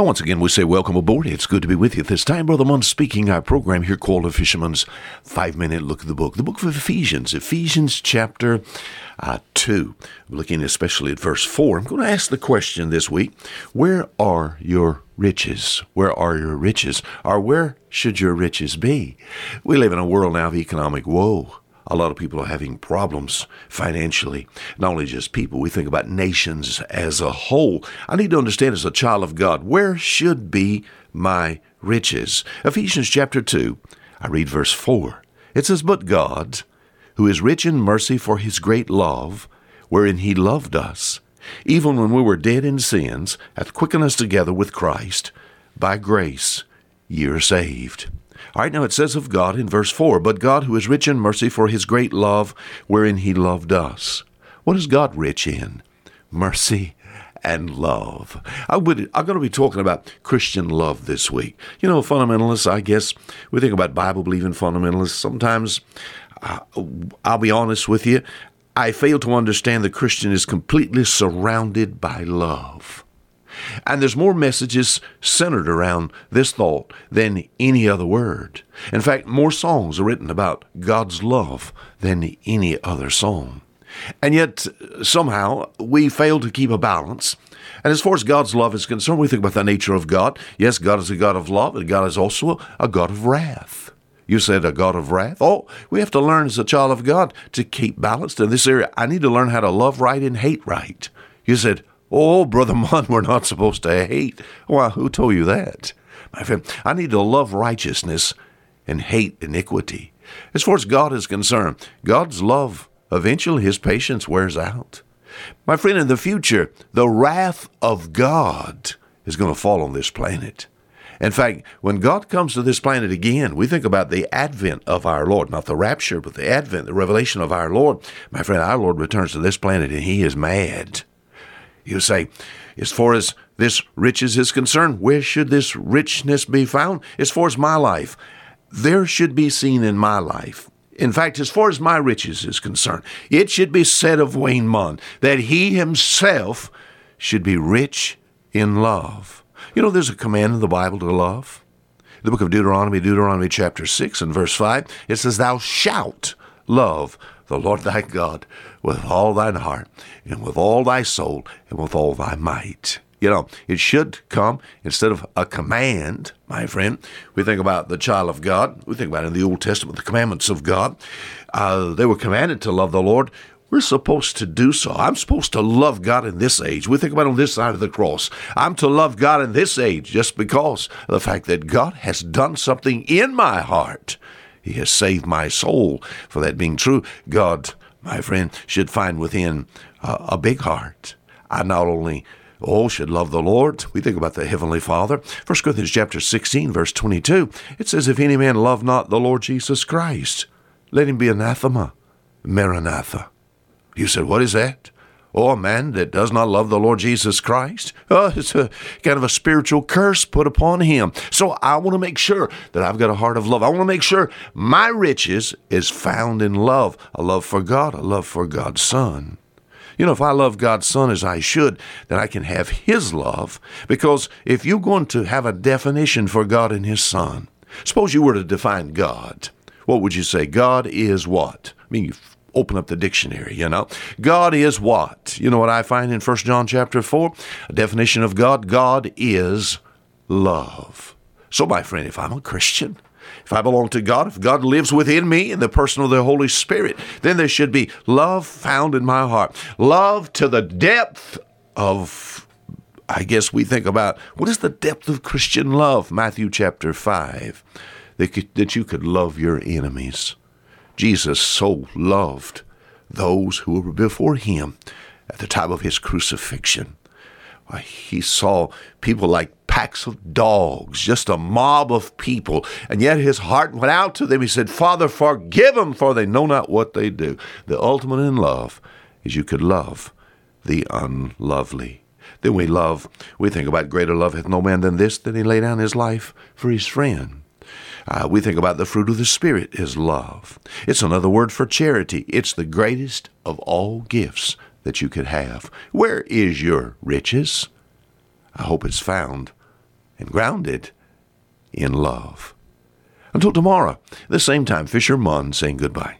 Well, once again, we say welcome aboard. It's good to be with you. This time, Brother Munn speaking our program here called A Fisherman's Five Minute Look at the Book, the book of Ephesians, Ephesians chapter uh, 2. We're looking especially at verse 4. I'm going to ask the question this week Where are your riches? Where are your riches? Or where should your riches be? We live in a world now of economic woe. A lot of people are having problems financially. Not only just people, we think about nations as a whole. I need to understand as a child of God, where should be my riches? Ephesians chapter 2, I read verse 4. It says, But God, who is rich in mercy for his great love, wherein he loved us, even when we were dead in sins, hath quickened us together with Christ. By grace ye are saved. All right, now it says of God in verse 4 But God, who is rich in mercy for his great love, wherein he loved us. What is God rich in? Mercy and love. I would, I'm going to be talking about Christian love this week. You know, fundamentalists, I guess, we think about Bible believing fundamentalists. Sometimes, uh, I'll be honest with you, I fail to understand the Christian is completely surrounded by love. And there's more messages centered around this thought than any other word. In fact, more songs are written about God's love than any other song. And yet, somehow, we fail to keep a balance. And as far as God's love is concerned, we think about the nature of God. Yes, God is a God of love, and God is also a God of wrath. You said a God of wrath? Oh, we have to learn as a child of God to keep balanced in this area. I need to learn how to love right and hate right. You said, Oh, Brother Munn, we're not supposed to hate. Why, who told you that? My friend, I need to love righteousness and hate iniquity. As far as God is concerned, God's love, eventually his patience wears out. My friend, in the future, the wrath of God is going to fall on this planet. In fact, when God comes to this planet again, we think about the advent of our Lord, not the rapture, but the advent, the revelation of our Lord. My friend, our Lord returns to this planet and he is mad. You say, as far as this riches is concerned, where should this richness be found? As far as my life, there should be seen in my life. In fact, as far as my riches is concerned, it should be said of Wayne Munn that he himself should be rich in love. You know, there's a command in the Bible to love. The book of Deuteronomy, Deuteronomy chapter 6 and verse 5, it says, Thou shalt love the Lord thy God with all thine heart and with all thy soul and with all thy might. You know, it should come instead of a command, my friend. We think about the child of God. We think about in the Old Testament the commandments of God. Uh, they were commanded to love the Lord. We're supposed to do so. I'm supposed to love God in this age. We think about on this side of the cross. I'm to love God in this age just because of the fact that God has done something in my heart he has saved my soul. For that being true, God, my friend, should find within uh, a big heart. I not only oh should love the Lord. We think about the heavenly Father. 1 Corinthians chapter 16 verse 22. It says if any man love not the Lord Jesus Christ, let him be anathema. Maranatha. You said, what is that? Or a man that does not love the Lord Jesus Christ, uh, it's a kind of a spiritual curse put upon him. So I want to make sure that I've got a heart of love. I want to make sure my riches is found in love, a love for God, a love for God's Son. You know, if I love God's Son as I should, then I can have His love. Because if you're going to have a definition for God and His Son, suppose you were to define God, what would you say? God is what? I mean, open up the dictionary, you know. God is what? You know what I find in 1 John chapter 4? A definition of God God is love. So, my friend, if I'm a Christian, if I belong to God, if God lives within me in the person of the Holy Spirit, then there should be love found in my heart. Love to the depth of, I guess we think about what is the depth of Christian love? Matthew chapter 5. That, that you could love your enemies. Jesus so loved those who were before him at the time of his crucifixion. He saw people like packs of dogs, just a mob of people, and yet his heart went out to them. He said, Father, forgive them, for they know not what they do. The ultimate in love is you could love the unlovely. Then we love, we think about greater love hath no man than this, that he lay down his life for his friend. Uh, we think about the fruit of the Spirit is love. It's another word for charity. It's the greatest of all gifts that you could have. Where is your riches? I hope it's found and grounded in love. Until tomorrow, the same time, Fisher Munn saying goodbye.